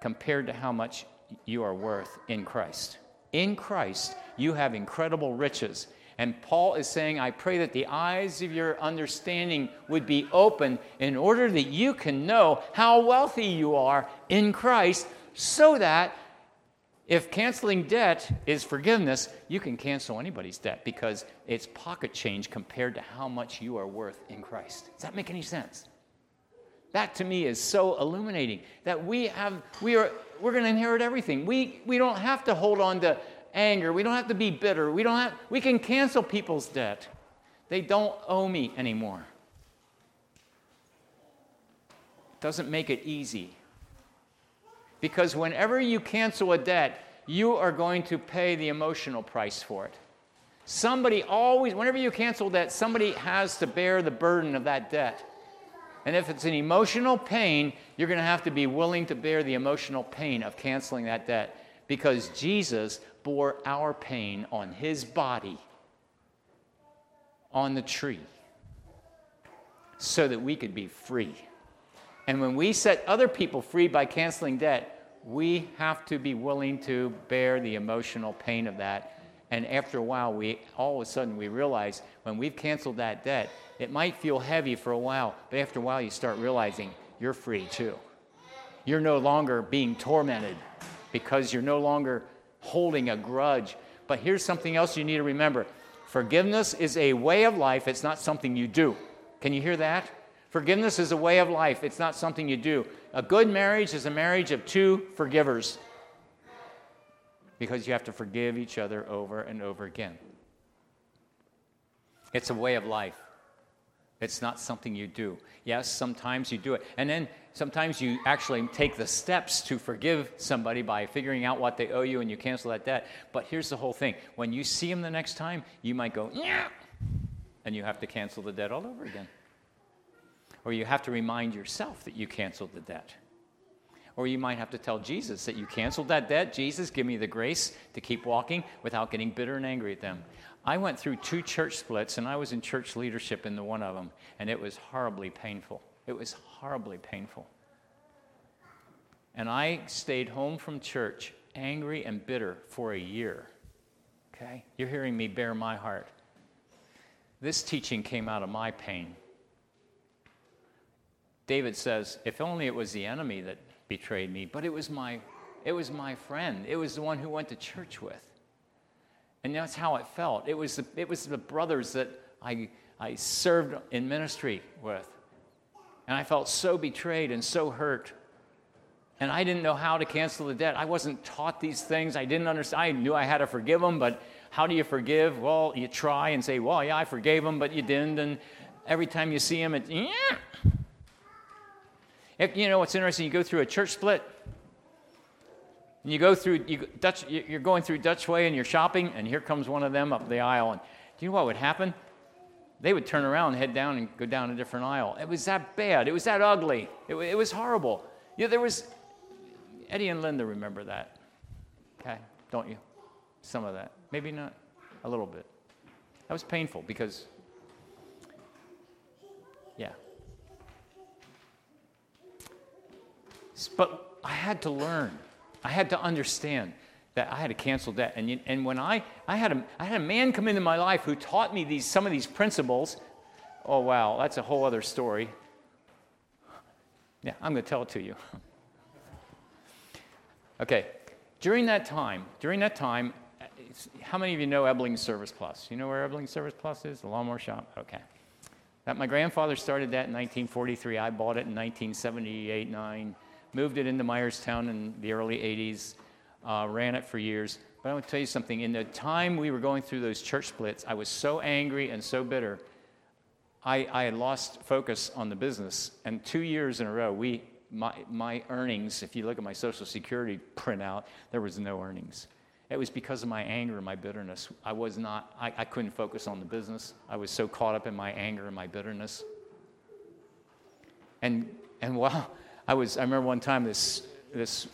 compared to how much you are worth in Christ. In Christ, you have incredible riches. And Paul is saying, I pray that the eyes of your understanding would be open in order that you can know how wealthy you are in Christ, so that if canceling debt is forgiveness, you can cancel anybody's debt because it's pocket change compared to how much you are worth in Christ. Does that make any sense? That to me is so illuminating that we have we are we're going to inherit everything. We we don't have to hold on to anger. We don't have to be bitter. We don't have we can cancel people's debt. They don't owe me anymore. It Doesn't make it easy. Because whenever you cancel a debt, you are going to pay the emotional price for it. Somebody always, whenever you cancel debt, somebody has to bear the burden of that debt. And if it's an emotional pain, you're going to have to be willing to bear the emotional pain of canceling that debt because Jesus bore our pain on his body on the tree so that we could be free. And when we set other people free by canceling debt, we have to be willing to bear the emotional pain of that. And after a while, we all of a sudden we realize when we've canceled that debt, it might feel heavy for a while, but after a while, you start realizing you're free too. You're no longer being tormented because you're no longer holding a grudge. But here's something else you need to remember forgiveness is a way of life, it's not something you do. Can you hear that? Forgiveness is a way of life, it's not something you do. A good marriage is a marriage of two forgivers because you have to forgive each other over and over again. It's a way of life. It's not something you do. Yes, sometimes you do it. And then sometimes you actually take the steps to forgive somebody by figuring out what they owe you and you cancel that debt. But here's the whole thing when you see them the next time, you might go, yeah, and you have to cancel the debt all over again. Or you have to remind yourself that you canceled the debt. Or you might have to tell Jesus that you canceled that debt. Jesus, give me the grace to keep walking without getting bitter and angry at them. I went through two church splits, and I was in church leadership in the one of them, and it was horribly painful. It was horribly painful. And I stayed home from church angry and bitter for a year. Okay? You're hearing me bare my heart. This teaching came out of my pain. David says, if only it was the enemy that betrayed me, but it was my it was my friend. It was the one who went to church with. And that's how it felt. It was the, it was the brothers that I, I served in ministry with. And I felt so betrayed and so hurt. And I didn't know how to cancel the debt. I wasn't taught these things. I didn't understand. I knew I had to forgive them, but how do you forgive? Well, you try and say, well, yeah, I forgave them, but you didn't. And every time you see them, it's, yeah. If, you know what's interesting? You go through a church split, and you go through, you, Dutch, you're going through Dutch Way and you're shopping, and here comes one of them up the aisle. And do you know what would happen? They would turn around, head down, and go down a different aisle. It was that bad. It was that ugly. It, it was horrible. Yeah, there was, Eddie and Linda remember that. Okay, don't you? Some of that. Maybe not. A little bit. That was painful because, yeah. But I had to learn. I had to understand that I had to cancel debt. And, and when I, I, had a, I had a man come into my life who taught me these, some of these principles, oh, wow, that's a whole other story. Yeah, I'm going to tell it to you. *laughs* okay, during that time, during that time, how many of you know Ebling Service Plus? You know where Ebling Service Plus is? The lawnmower shop? Okay. That my grandfather started that in 1943. I bought it in 1978 9 moved it into Myerstown in the early 80s, uh, ran it for years. But I want to tell you something. In the time we were going through those church splits, I was so angry and so bitter. I, I had lost focus on the business. And two years in a row, we, my, my earnings, if you look at my Social Security printout, there was no earnings. It was because of my anger and my bitterness. I was not, I, I couldn't focus on the business. I was so caught up in my anger and my bitterness. And, and *laughs* while I was, I remember one time this, this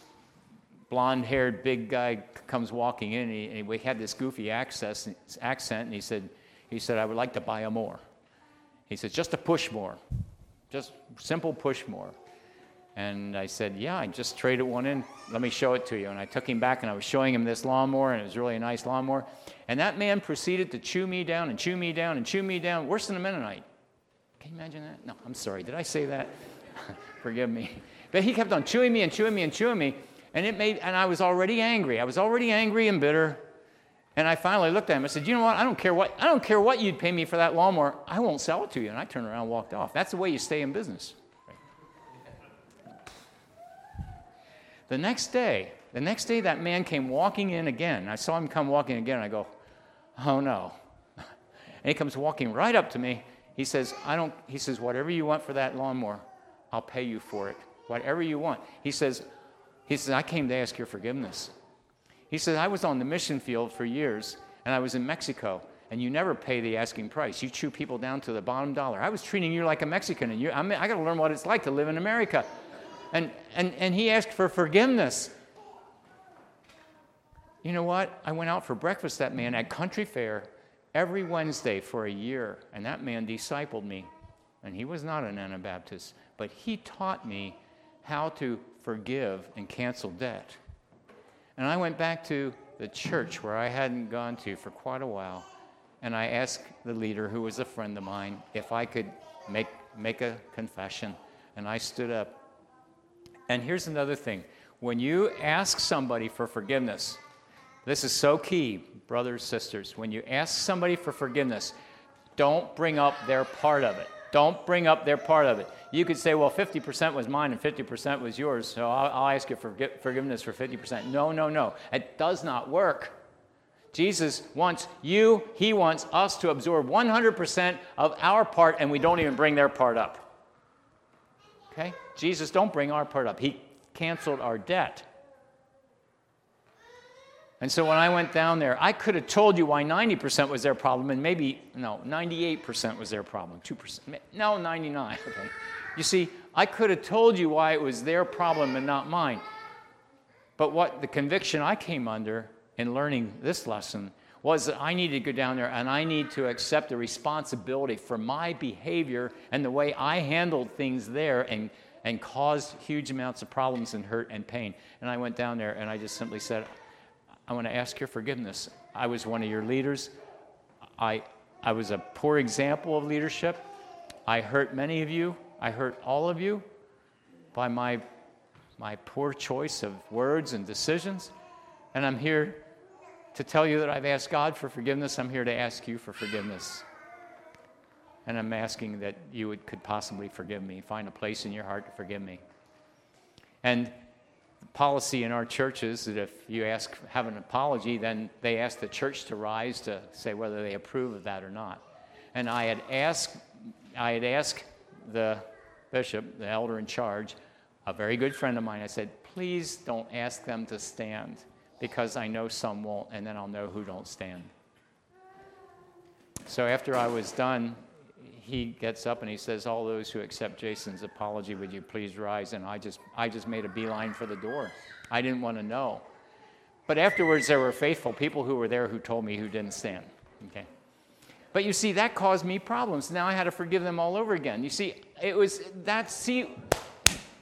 blonde haired big guy comes walking in, and, he, and we had this goofy access, accent, and he said, he said, I would like to buy a more. He said, just a push more. Just simple push more. And I said, Yeah, I just traded one in. Let me show it to you. And I took him back and I was showing him this lawnmower, and it was really a nice lawnmower. And that man proceeded to chew me down and chew me down and chew me down, worse than a Mennonite. Can you imagine that? No, I'm sorry. Did I say that? *laughs* Forgive me. But he kept on chewing me and chewing me and chewing me. And it made, and I was already angry. I was already angry and bitter. And I finally looked at him. I said, "You know what? I don't care what I don't care what you'd pay me for that lawnmower. I won't sell it to you." And I turned around and walked off. That's the way you stay in business. The next day, the next day, that man came walking in again. I saw him come walking again. I go, "Oh no!" *laughs* And he comes walking right up to me. He says, "I don't." He says, "Whatever you want for that lawnmower, I'll pay you for it. Whatever you want." He says, "He says I came to ask your forgiveness." He said, I was on the mission field for years, and I was in Mexico, and you never pay the asking price. You chew people down to the bottom dollar. I was treating you like a Mexican, and you, I, mean, I got to learn what it's like to live in America. And, and, and he asked for forgiveness. You know what? I went out for breakfast that man at Country Fair every Wednesday for a year, and that man discipled me. And he was not an Anabaptist, but he taught me how to forgive and cancel debt. And I went back to the church where I hadn't gone to for quite a while, and I asked the leader, who was a friend of mine, if I could make, make a confession. And I stood up. And here's another thing when you ask somebody for forgiveness, this is so key, brothers, sisters. When you ask somebody for forgiveness, don't bring up their part of it. Don't bring up their part of it. You could say, well, 50% was mine and 50% was yours, so I'll, I'll ask you for forgiveness for 50%. No, no, no. It does not work. Jesus wants you, He wants us to absorb 100% of our part, and we don't even bring their part up. Okay? Jesus, don't bring our part up. He canceled our debt. And so when I went down there, I could have told you why 90% was their problem, and maybe, no, 98% was their problem. 2%, no, 99, okay. You see, I could have told you why it was their problem and not mine. But what the conviction I came under in learning this lesson was that I needed to go down there and I need to accept the responsibility for my behavior and the way I handled things there and, and caused huge amounts of problems and hurt and pain. And I went down there and I just simply said, I want to ask your forgiveness. I was one of your leaders. I, I was a poor example of leadership. I hurt many of you. I hurt all of you by my, my poor choice of words and decisions. And I'm here to tell you that I've asked God for forgiveness. I'm here to ask you for forgiveness. And I'm asking that you would, could possibly forgive me, find a place in your heart to forgive me. And policy in our churches that if you ask have an apology, then they ask the church to rise to say whether they approve of that or not. And I had asked, I had asked the bishop, the elder in charge, a very good friend of mine. I said, please don't ask them to stand because I know some won't, and then I'll know who don't stand. So after I was done, he gets up and he says, All those who accept Jason's apology, would you please rise? And I just, I just made a beeline for the door. I didn't want to know. But afterwards, there were faithful people who were there who told me who didn't stand. Okay? But you see, that caused me problems. Now I had to forgive them all over again. You see, it was that, see,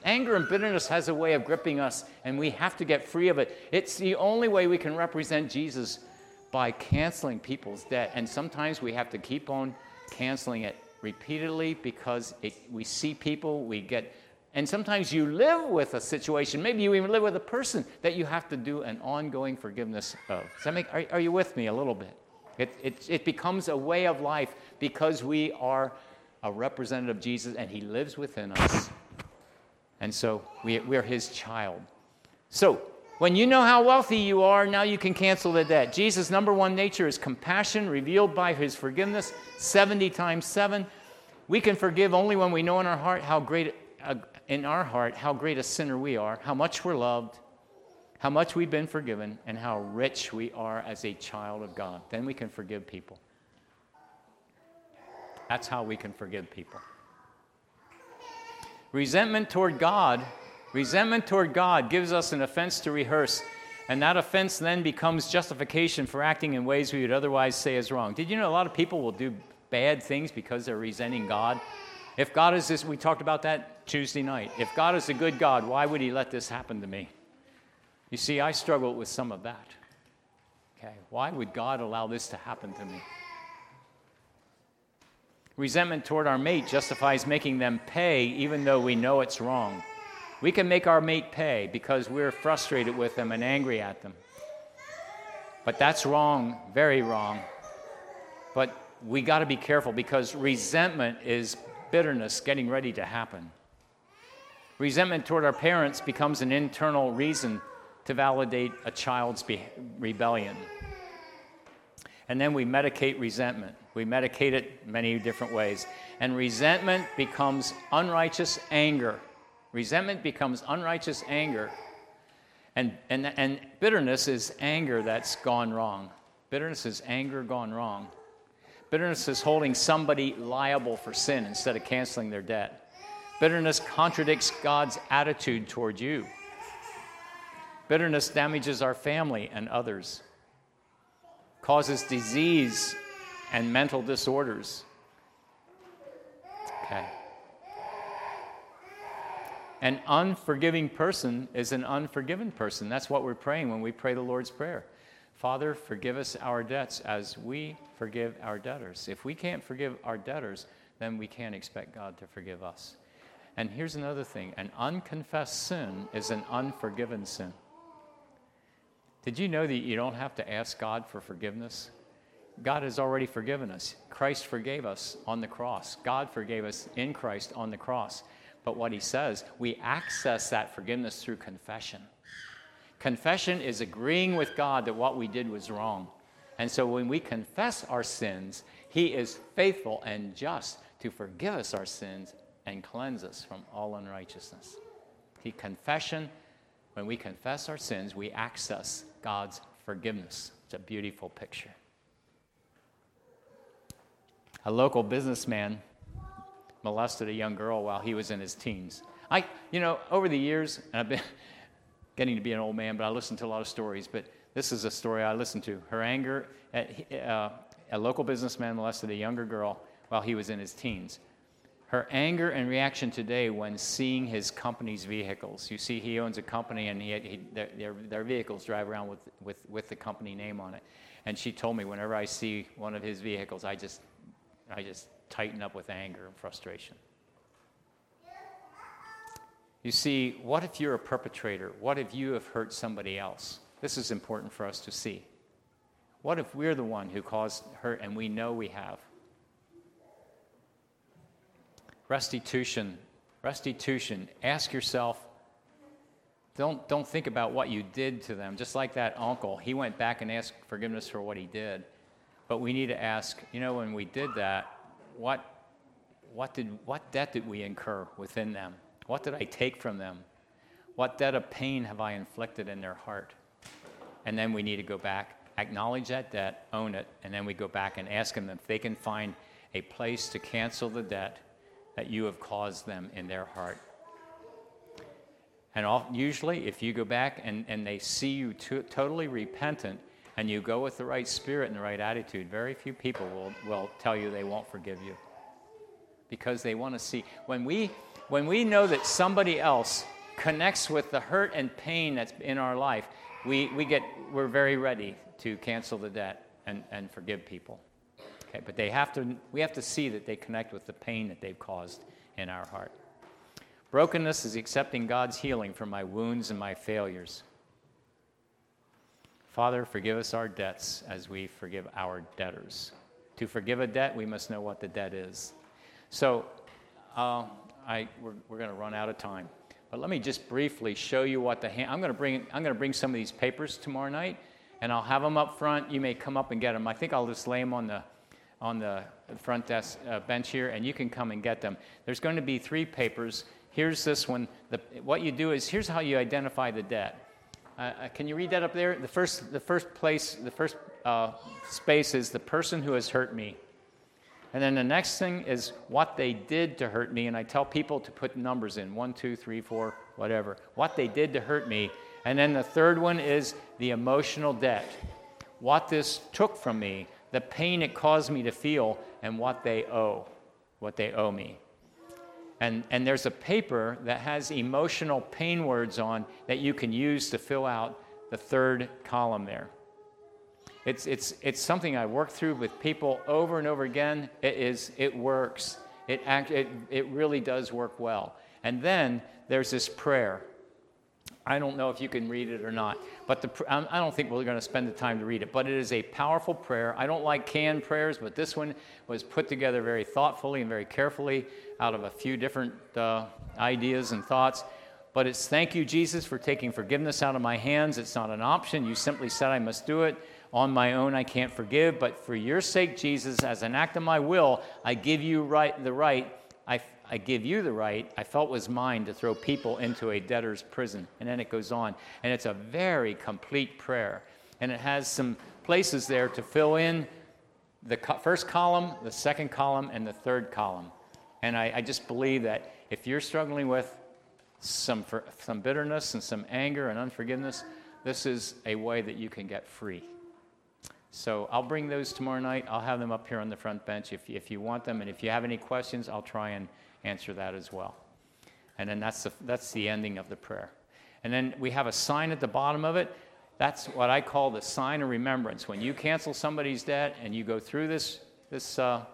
anger and bitterness has a way of gripping us, and we have to get free of it. It's the only way we can represent Jesus by canceling people's debt. And sometimes we have to keep on canceling it repeatedly because it, we see people, we get, and sometimes you live with a situation, maybe you even live with a person that you have to do an ongoing forgiveness of. Does that make, are, are you with me a little bit? It, it, it becomes a way of life because we are a representative of Jesus and he lives within us. And so we, we're his child. So When you know how wealthy you are, now you can cancel the debt. Jesus' number one nature is compassion, revealed by his forgiveness 70 times 7. We can forgive only when we know in our heart how great, uh, in our heart, how great a sinner we are, how much we're loved, how much we've been forgiven, and how rich we are as a child of God. Then we can forgive people. That's how we can forgive people. Resentment toward God Resentment toward God gives us an offense to rehearse, and that offense then becomes justification for acting in ways we would otherwise say is wrong. Did you know a lot of people will do bad things because they're resenting God? If God is this, we talked about that Tuesday night. If God is a good God, why would He let this happen to me? You see, I struggle with some of that. Okay, why would God allow this to happen to me? Resentment toward our mate justifies making them pay even though we know it's wrong. We can make our mate pay because we're frustrated with them and angry at them. But that's wrong, very wrong. But we got to be careful because resentment is bitterness getting ready to happen. Resentment toward our parents becomes an internal reason to validate a child's be- rebellion. And then we medicate resentment. We medicate it many different ways. And resentment becomes unrighteous anger Resentment becomes unrighteous anger. And, and, and bitterness is anger that's gone wrong. Bitterness is anger gone wrong. Bitterness is holding somebody liable for sin instead of canceling their debt. Bitterness contradicts God's attitude toward you. Bitterness damages our family and others, causes disease and mental disorders. Okay. An unforgiving person is an unforgiven person. That's what we're praying when we pray the Lord's Prayer. Father, forgive us our debts as we forgive our debtors. If we can't forgive our debtors, then we can't expect God to forgive us. And here's another thing an unconfessed sin is an unforgiven sin. Did you know that you don't have to ask God for forgiveness? God has already forgiven us. Christ forgave us on the cross. God forgave us in Christ on the cross. But what he says, we access that forgiveness through confession. Confession is agreeing with God that what we did was wrong. And so when we confess our sins, he is faithful and just to forgive us our sins and cleanse us from all unrighteousness. The confession, when we confess our sins, we access God's forgiveness. It's a beautiful picture. A local businessman molested a young girl while he was in his teens. I, you know, over the years, and I've been getting to be an old man, but I listen to a lot of stories. But this is a story I listened to. Her anger, at, uh, a local businessman molested a younger girl while he was in his teens. Her anger and reaction today when seeing his company's vehicles. You see, he owns a company and he, he their, their, vehicles drive around with, with, with the company name on it. And she told me, whenever I see one of his vehicles, I just, I just tighten up with anger and frustration. You see, what if you're a perpetrator? What if you have hurt somebody else? This is important for us to see. What if we're the one who caused hurt and we know we have? Restitution. Restitution. Ask yourself, don't, don't think about what you did to them. Just like that uncle, he went back and asked forgiveness for what he did. But we need to ask, you know, when we did that, what, what, did, what debt did we incur within them? What did I take from them? What debt of pain have I inflicted in their heart? And then we need to go back, acknowledge that debt, own it, and then we go back and ask them if they can find a place to cancel the debt that you have caused them in their heart. And all, usually, if you go back and, and they see you to, totally repentant, and you go with the right spirit and the right attitude, very few people will, will tell you they won't forgive you. Because they want to see. When we, when we know that somebody else connects with the hurt and pain that's in our life, we, we get, we're very ready to cancel the debt and, and forgive people. Okay, but they have to, we have to see that they connect with the pain that they've caused in our heart. Brokenness is accepting God's healing for my wounds and my failures. Father, forgive us our debts as we forgive our debtors. To forgive a debt, we must know what the debt is. So, uh, I, we're, we're going to run out of time. But let me just briefly show you what the hand, I'm going to bring, I'm going to bring some of these papers tomorrow night and I'll have them up front. You may come up and get them. I think I'll just lay them on the, on the front desk uh, bench here and you can come and get them. There's going to be three papers. Here's this one. The, what you do is here's how you identify the debt. Uh, uh, can you read that up there? The first, the first place, the first uh, space is the person who has hurt me. And then the next thing is what they did to hurt me. And I tell people to put numbers in one, two, three, four, whatever. What they did to hurt me. And then the third one is the emotional debt. What this took from me, the pain it caused me to feel, and what they owe, what they owe me. And, and there's a paper that has emotional pain words on that you can use to fill out the third column there. It's, it's, it's something I work through with people over and over again. It, is, it works. It, act, it, it really does work well. And then there's this prayer. I don't know if you can read it or not, but the, I don't think we're going to spend the time to read it. But it is a powerful prayer. I don't like canned prayers, but this one was put together very thoughtfully and very carefully out of a few different uh, ideas and thoughts. But it's thank you, Jesus, for taking forgiveness out of my hands. It's not an option. You simply said I must do it. On my own, I can't forgive, but for your sake, Jesus, as an act of my will, I give you right, the right. I, I give you the right I felt was mine to throw people into a debtor's prison. And then it goes on. And it's a very complete prayer. And it has some places there to fill in the co- first column, the second column, and the third column. And I, I just believe that if you're struggling with some, for, some bitterness and some anger and unforgiveness, this is a way that you can get free. So I'll bring those tomorrow night. I'll have them up here on the front bench if, if you want them. And if you have any questions, I'll try and answer that as well. And then that's the, that's the ending of the prayer. And then we have a sign at the bottom of it. That's what I call the sign of remembrance. When you cancel somebody's debt and you go through this, this uh,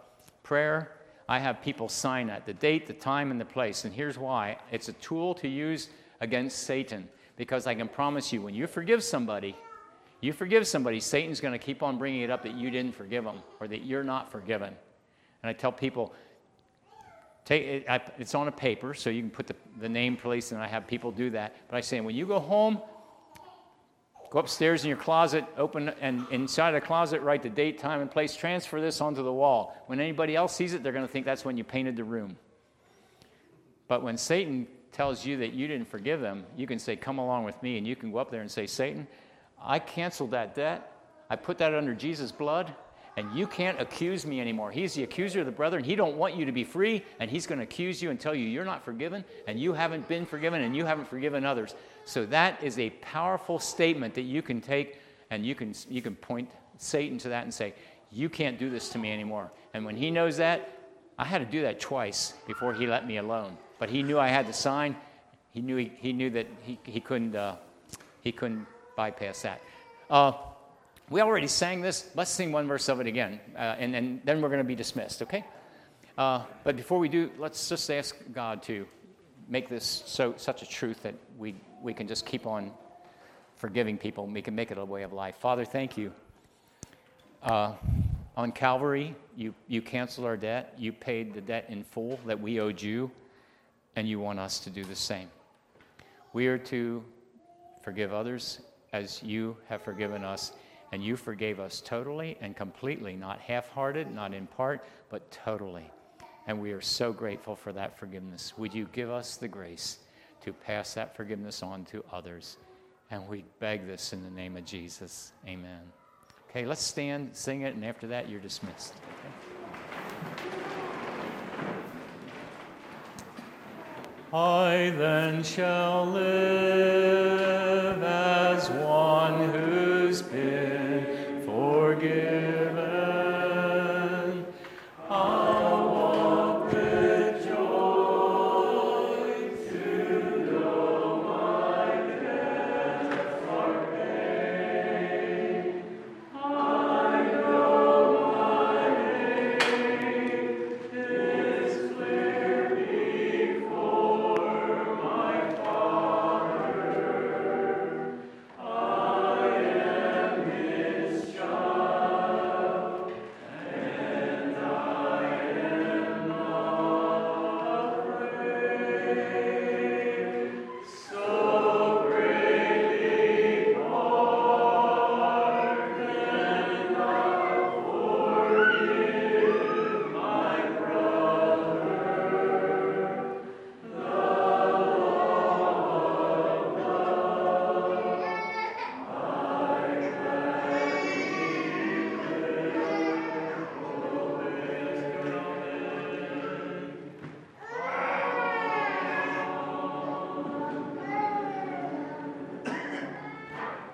prayer, I have people sign that the date, the time, and the place. And here's why it's a tool to use against Satan. Because I can promise you, when you forgive somebody, you forgive somebody, Satan's going to keep on bringing it up that you didn't forgive them or that you're not forgiven. And I tell people, take it, I, it's on a paper, so you can put the, the name, place, and I have people do that. But I say, when you go home, go upstairs in your closet, open, and inside the closet, write the date, time, and place, transfer this onto the wall. When anybody else sees it, they're going to think that's when you painted the room. But when Satan tells you that you didn't forgive them, you can say, Come along with me, and you can go up there and say, Satan, I canceled that debt. I put that under Jesus' blood, and you can't accuse me anymore. He's the accuser of the brethren. He don't want you to be free, and he's going to accuse you and tell you you're not forgiven, and you haven't been forgiven, and you haven't forgiven others. So that is a powerful statement that you can take, and you can you can point Satan to that and say, "You can't do this to me anymore." And when he knows that, I had to do that twice before he let me alone. But he knew I had to sign. He knew he, he knew that he, he couldn't uh, he couldn't bypass that. Uh, we already sang this. Let's sing one verse of it again, uh, and, and, then we're going to be dismissed, okay? Uh, but before we do, let's just ask God to make this so, such a truth that we, we can just keep on forgiving people we can make it a way of life. Father, thank you. Uh, on Calvary, you, you canceled our debt. You paid the debt in full that we owed you, and you want us to do the same. We are to forgive others as you have forgiven us. And you forgave us totally and completely, not half hearted, not in part, but totally. And we are so grateful for that forgiveness. Would you give us the grace to pass that forgiveness on to others? And we beg this in the name of Jesus. Amen. Okay, let's stand, sing it, and after that, you're dismissed. Okay? I then shall live as one who's been forgiven.